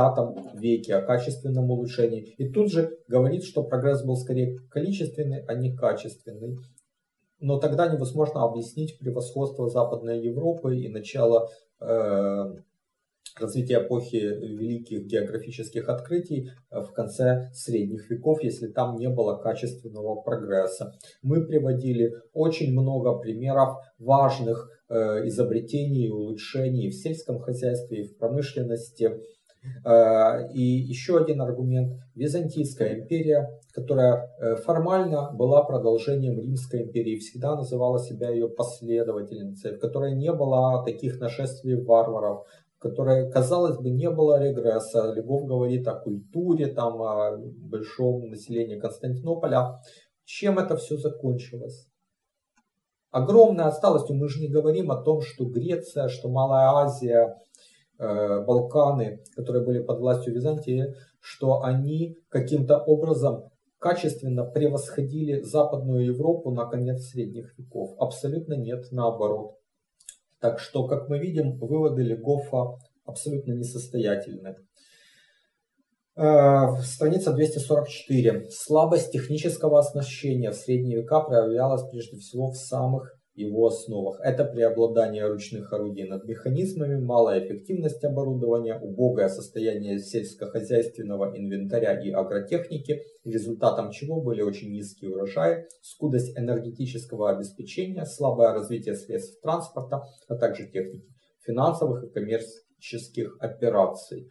веке, о качественном улучшении. И тут же говорит, что прогресс был скорее количественный, а не качественный. Но тогда невозможно объяснить превосходство Западной Европы и начало э, развития эпохи великих географических открытий э, в конце средних веков, если там не было качественного прогресса. Мы приводили очень много примеров важных э, изобретений и улучшений в сельском хозяйстве и в промышленности. Э, и еще один аргумент. Византийская империя, которая формально была продолжением Римской империи, всегда называла себя ее последовательницей, в которой не было таких нашествий варваров, которое, казалось бы, не было регресса. Львов говорит о культуре, там, о большом населении Константинополя. Чем это все закончилось? Огромной отсталостью. Мы же не говорим о том, что Греция, что Малая Азия, э, Балканы, которые были под властью Византии, что они каким-то образом качественно превосходили Западную Европу на конец средних веков. Абсолютно нет, наоборот. Так что, как мы видим, выводы Легофа абсолютно несостоятельны. Э, страница 244. Слабость технического оснащения в средние века проявлялась прежде всего в самых его основах. Это преобладание ручных орудий над механизмами, малая эффективность оборудования, убогое состояние сельскохозяйственного инвентаря и агротехники, результатом чего были очень низкие урожаи, скудость энергетического обеспечения, слабое развитие средств транспорта, а также техники финансовых и коммерческих операций.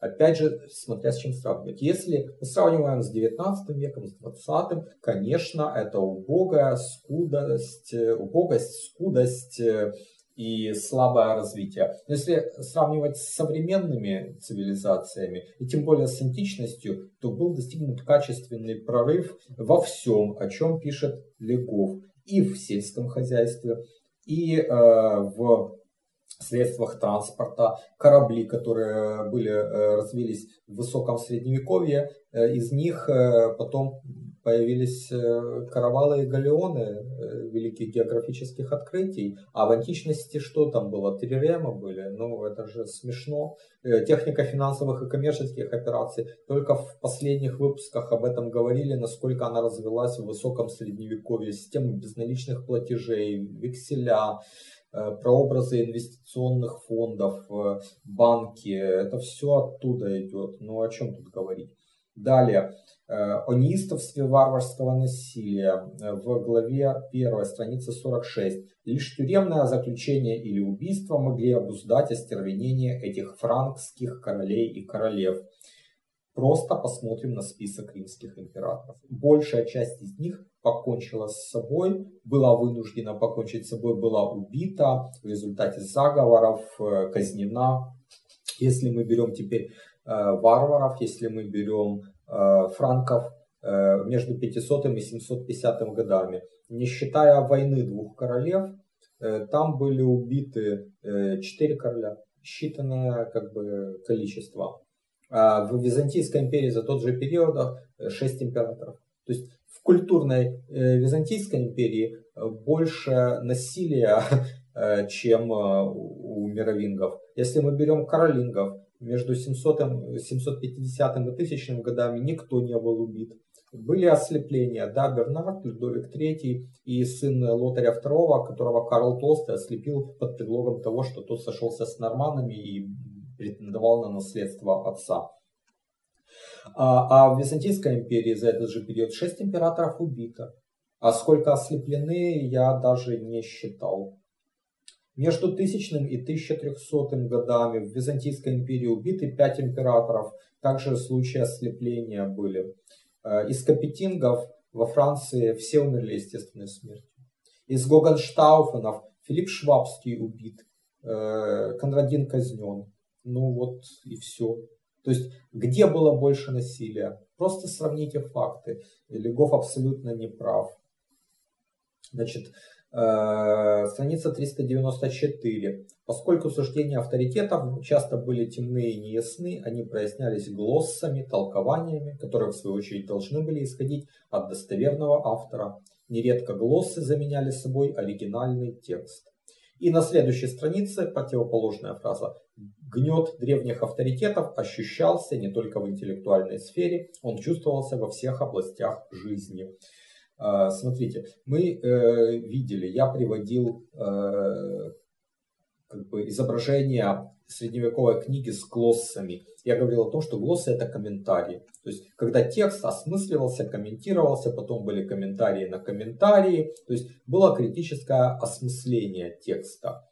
Опять же, смотря с чем сравнивать. Если мы сравниваем с 19 веком, с 20, конечно, это убогая скудость, убогость, скудость э, и слабое развитие. Но если сравнивать с современными цивилизациями, и тем более с античностью, то был достигнут качественный прорыв во всем, о чем пишет Легов. И в сельском хозяйстве, и э, в средствах транспорта, корабли, которые были, э, развились в высоком средневековье, э, из них э, потом появились каравалы и галеоны великих географических открытий. А в античности что там было? Трирема были? Ну, это же смешно. Техника финансовых и коммерческих операций. Только в последних выпусках об этом говорили, насколько она развилась в высоком средневековье. Система безналичных платежей, векселя, Э, прообразы инвестиционных фондов, э, банки, это все оттуда идет. Ну о чем тут говорить? Далее, э, о неистовстве варварского насилия в главе 1, страница 46. Лишь тюремное заключение или убийство могли обуздать остервенение этих франкских королей и королев. Просто посмотрим на список римских императоров. Большая часть из них покончила с собой, была вынуждена покончить с собой, была убита в результате заговоров, э, казнена. Если мы берем теперь э, варваров, если мы берем э, франков между 500 и 750 годами, не считая войны двух королев, там были убиты 4 короля, считанное как бы количество. А в Византийской империи за тот же период 6 императоров. То есть в культурной э, Византийской империи э, больше насилия, э, чем у мировингов. Если мы берем каролингов, между 700, 750 и 1000 годами никто не был убит. Были ослепления, да, Бернард, Людовик III и сын Лотаря II, которого Карл Толстый ослепил под предлогом того, что тот сошелся с норманами и претендовал на наследство отца. А, а в Византийской империи за этот же период 6 императоров убито. А сколько ослеплены, я даже не считал. Между 1000 и 1300 годами в Византийской империи убиты 5 императоров. Также случаи ослепления были. Э, из капетингов во Франции все умерли естественной смертью. Из Гогенштауфенов Филипп Швабский убит, э, Конрадин казнен. Ну вот и все. То есть, где было больше насилия? Просто сравните факты. Легов абсолютно не прав. Значит, э, страница 394. Поскольку суждения авторитетов часто были темны и неясны, они прояснялись глоссами, толкованиями, которые в свою очередь должны были исходить от достоверного автора. Нередко глоссы заменяли собой оригинальный текст. И на следующей странице противоположная фраза. Гнет древних авторитетов ощущался не только в интеллектуальной сфере, он чувствовался во всех областях жизни. А, смотрите, мы э, видели, я приводил э, как бы изображение средневековой книги с глоссами. Я говорил о том, что глоссы это комментарии. То есть, когда текст осмысливался, комментировался, потом были комментарии на комментарии. То есть, было критическое осмысление текста.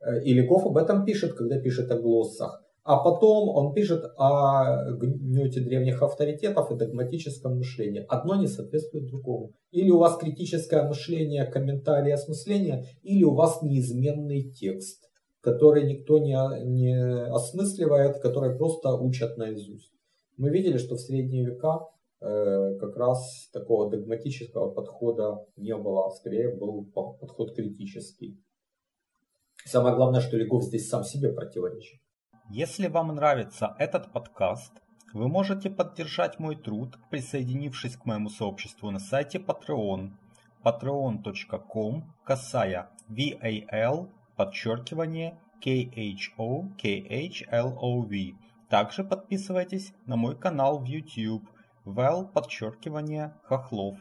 Э, и Ликов об этом пишет, когда пишет о глоссах. А потом он пишет о гнете древних авторитетов и догматическом мышлении. Одно не соответствует другому. Или у вас критическое мышление, комментарии, осмысление, или у вас неизменный текст который никто не, не осмысливает, который просто учат наизусть. Мы видели, что в средние века э, как раз такого догматического подхода не было, скорее был подход критический. Самое главное, что Легов здесь сам себе противоречит. Если вам нравится этот подкаст, вы можете поддержать мой труд, присоединившись к моему сообществу на сайте Patreon patreon.com касая VAL подчеркивание KHO Также подписывайтесь на мой канал в YouTube Вэл подчеркивание Хохлов.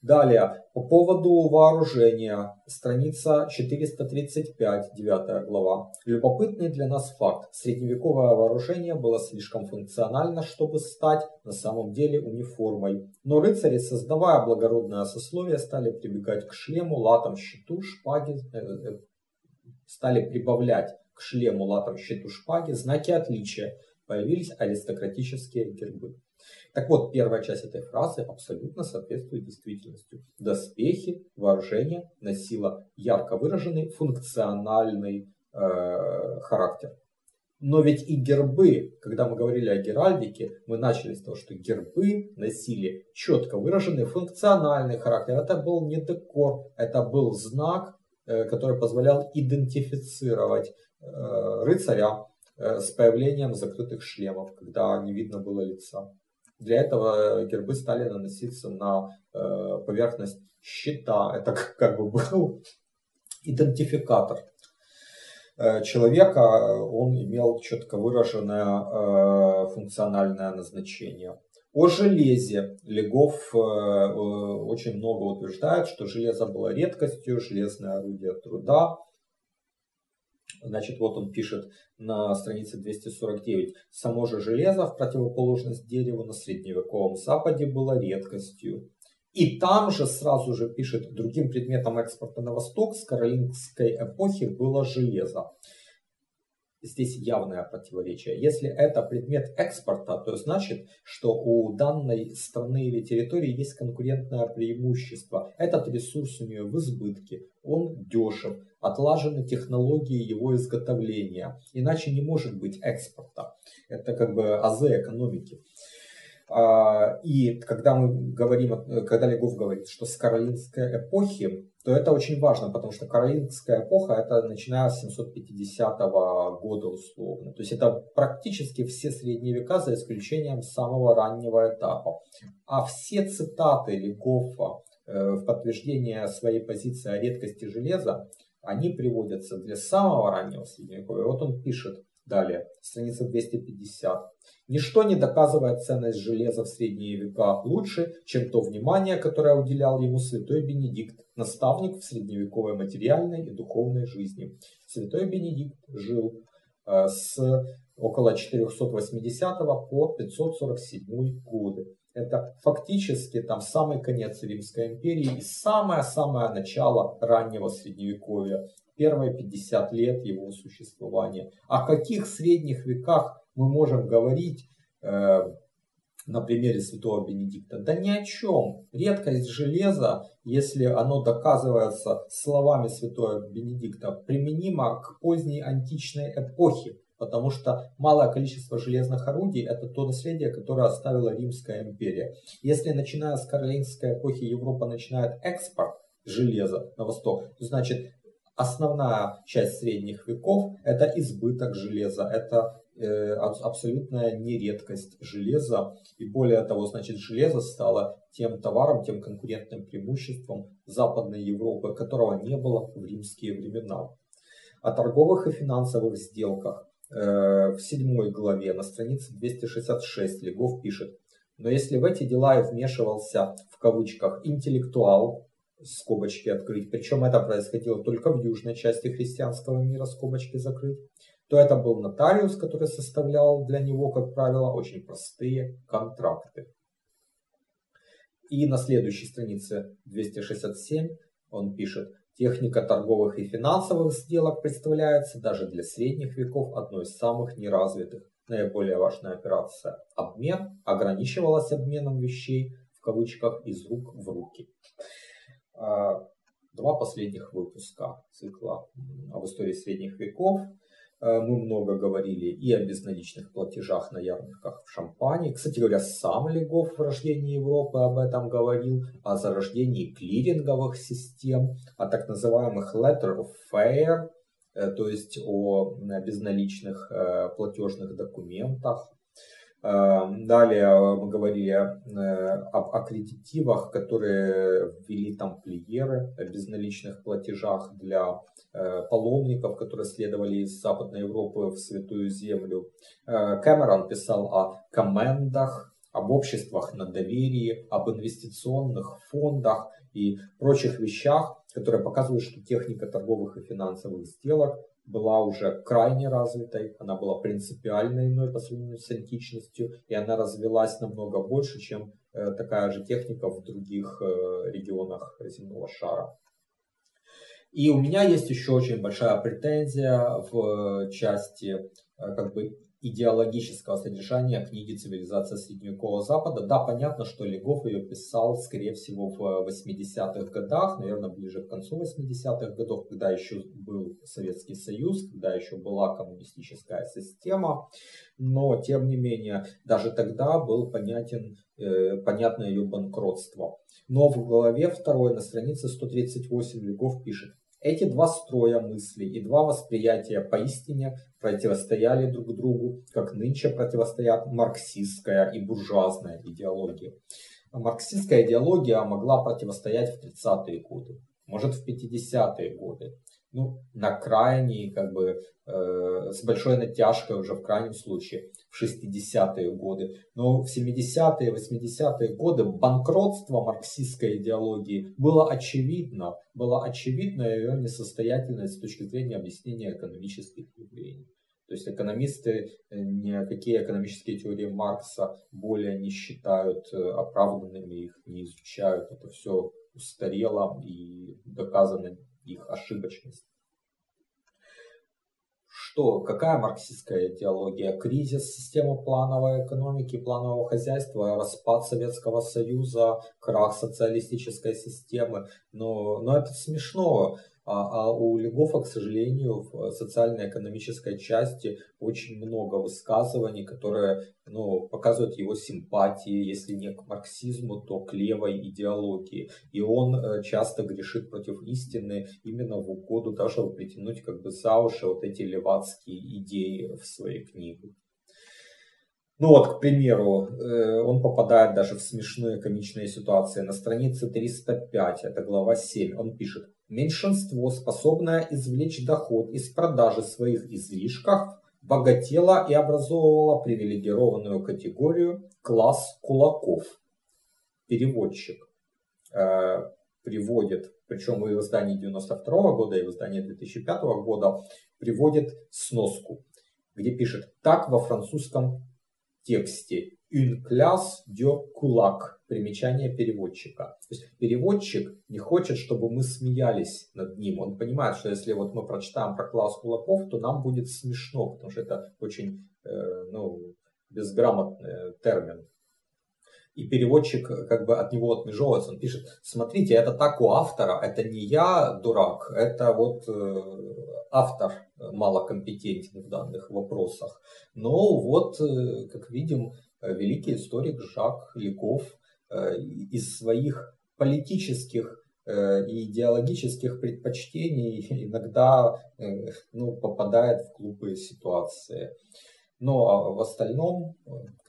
Далее, по поводу вооружения, страница 435, 9 глава. Любопытный для нас факт. Средневековое вооружение было слишком функционально, чтобы стать на самом деле униформой. Но рыцари, создавая благородное сословие, стали прибегать к шлему, латам, щиту, шпаге, э, э, стали прибавлять к шлему, латам, щиту, шпаге знаки отличия. Появились аристократические гербы. Так вот, первая часть этой фразы абсолютно соответствует действительности. Доспехи, вооружение носило ярко выраженный функциональный э, характер. Но ведь и гербы, когда мы говорили о геральдике, мы начали с того, что гербы носили четко выраженный функциональный характер. Это был не декор, это был знак который позволял идентифицировать э, рыцаря э, с появлением закрытых шлемов, когда не видно было лица. Для этого гербы стали наноситься на поверхность щита. Это как бы был идентификатор человека, он имел четко выраженное функциональное назначение. О железе Легов э, э, очень много утверждает, что железо было редкостью, железное орудие труда. Значит, вот он пишет на странице 249. Само же железо, в противоположность дереву, на средневековом Западе было редкостью. И там же сразу же пишет, другим предметом экспорта на восток с каролингской эпохи было железо здесь явное противоречие. Если это предмет экспорта, то значит, что у данной страны или территории есть конкурентное преимущество. Этот ресурс у нее в избытке, он дешев, отлажены технологии его изготовления. Иначе не может быть экспорта. Это как бы азы экономики. А, и когда мы говорим, когда Легов говорит, что с каролинской эпохи, то это очень важно, потому что каролингская эпоха это начиная с 750 года условно. То есть это практически все средние века, за исключением самого раннего этапа. А все цитаты Легофа э, в подтверждение своей позиции о редкости железа, они приводятся для самого раннего средневековья. Вот он пишет далее, страница 250. Ничто не доказывает ценность железа в средние века лучше, чем то внимание, которое уделял ему святой Бенедикт, наставник в средневековой материальной и духовной жизни. Святой Бенедикт жил э, с около 480 по 547 годы. Это фактически там самый конец Римской империи и самое-самое начало раннего средневековья, первые 50 лет его существования. О каких средних веках мы можем говорить э, на примере святого Бенедикта? Да ни о чем. Редкость железа, если оно доказывается словами святого Бенедикта, применима к поздней античной эпохе. потому что малое количество железных орудий – это то наследие, которое оставила Римская империя. Если начиная с Каролинской эпохи Европа начинает экспорт железа на восток, то значит основная часть средних веков – это избыток железа, это э, абсолютная нередкость железа. И более того, значит, железо стало тем товаром, тем конкурентным преимуществом Западной Европы, которого не было в римские времена. О торговых и финансовых сделках э, в седьмой главе на странице 266 Легов пишет, но если в эти дела и вмешивался в кавычках интеллектуал, скобочки открыть, причем это происходило только в южной части христианского мира, скобочки закрыть, то это был нотариус, который составлял для него, как правило, очень простые контракты. И на следующей странице 267 он пишет, техника торговых и финансовых сделок представляется даже для средних веков одной из самых неразвитых. Наиболее важная операция – обмен ограничивалась обменом вещей в кавычках из рук в руки. Два последних выпуска цикла об истории средних веков. А, мы много говорили и о безналичных платежах на ярмарках в Шампании. Кстати говоря, сам Легов в рождении Европы об этом говорил, о зарождении клиринговых систем, о так называемых letter of fair, э, то есть о безналичных э, платежных документах, далее мы говорили э, об аккредитивах, которые ввели тамплиеры о безналичных платежах для э, паломников, которые следовали из Западной Европы в Святую Землю. Э, Кэмерон писал о комендах, об обществах на доверии, об инвестиционных фондах и прочих вещах, которые показывают, что техника торговых и финансовых сделок была уже крайне развитой, она была принципиально иной по сравнению с античностью, и она развелась намного больше, чем э, такая же техника в других э, регионах земного шара. И у меня есть еще очень большая претензия в части э, как бы идеологического содержания книги «Цивилизация Средневекового Запада». Да, понятно, что Легов ее писал, скорее всего, в 80-х годах, наверное, ближе к концу 80-х годов, когда еще был Советский Союз, когда еще была коммунистическая система. Но, тем не менее, даже тогда был понятен, э, понятно ее банкротство. Но в главе второй на странице 138 Легов пишет, эти два строя мысли и два восприятия поистине противостояли друг другу, как нынче противостоят марксистская и буржуазная идеология. Марксистская идеология могла противостоять в 30-е годы, может в 50-е годы ну, на крайней, как бы, э, с большой натяжкой уже в крайнем случае, в 60-е годы. Но в 70-е, 80-е годы банкротство марксистской идеологии было очевидно, было очевидно ее несостоятельность с точки зрения объяснения экономических явлений. То есть экономисты э, никакие экономические теории Маркса более не считают э, оправданными, их не изучают. Это все устарело и доказано их ошибочность. Что, какая марксистская идеология? Кризис системы плановой экономики, планового хозяйства, распад Советского Союза, крах социалистической системы. Но, но это смешно. А, а у Легофа, к сожалению, в социально-экономической части очень много высказываний, которые ну, показывают его симпатии, если не к марксизму, то к левой идеологии. И он э, часто грешит против истины именно в угоду даже притянуть как бы за уши вот эти левацкие идеи в своей книге. Ну вот, к примеру, э, он попадает даже в смешные комичные ситуации. На странице 305, это глава 7, он пишет, Меньшинство, способное извлечь доход из продажи своих излишков, богатело и образовывало привилегированную категорию класс кулаков. Переводчик э, приводит, причем и в издании 92 года, и в издании 2005 года, приводит сноску, где пишет «Так во французском тексте «une classe de кулак» примечание переводчика. То есть переводчик не хочет, чтобы мы смеялись над ним. Он понимает, что если вот мы прочитаем про класс кулаков, то нам будет смешно, потому что это очень э, ну, безграмотный термин. И переводчик как бы от него отмежевывается. Он пишет, смотрите, это так у автора, это не я дурак, это вот э, автор малокомпетентен в данных вопросах. Но вот, как видим, великий историк Жак Ликов из своих политических и идеологических предпочтений иногда ну, попадает в глупые ситуации. Но а в остальном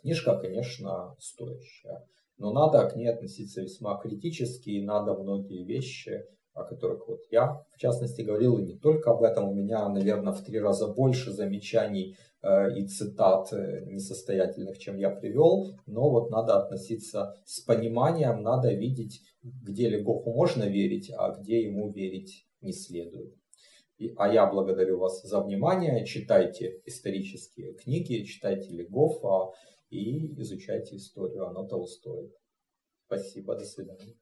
книжка, конечно, стоящая. Но надо к ней относиться весьма критически, и надо многие вещи, о которых вот я, в частности, говорил, и не только об этом, у меня, наверное, в три раза больше замечаний э, и цитат э, несостоятельных, чем я привел, но вот надо относиться с пониманием, надо видеть, где Легоху можно верить, а где ему верить не следует. И, а я благодарю вас за внимание. Читайте исторические книги, читайте Легофа и изучайте историю. Оно того стоит. Спасибо, до свидания.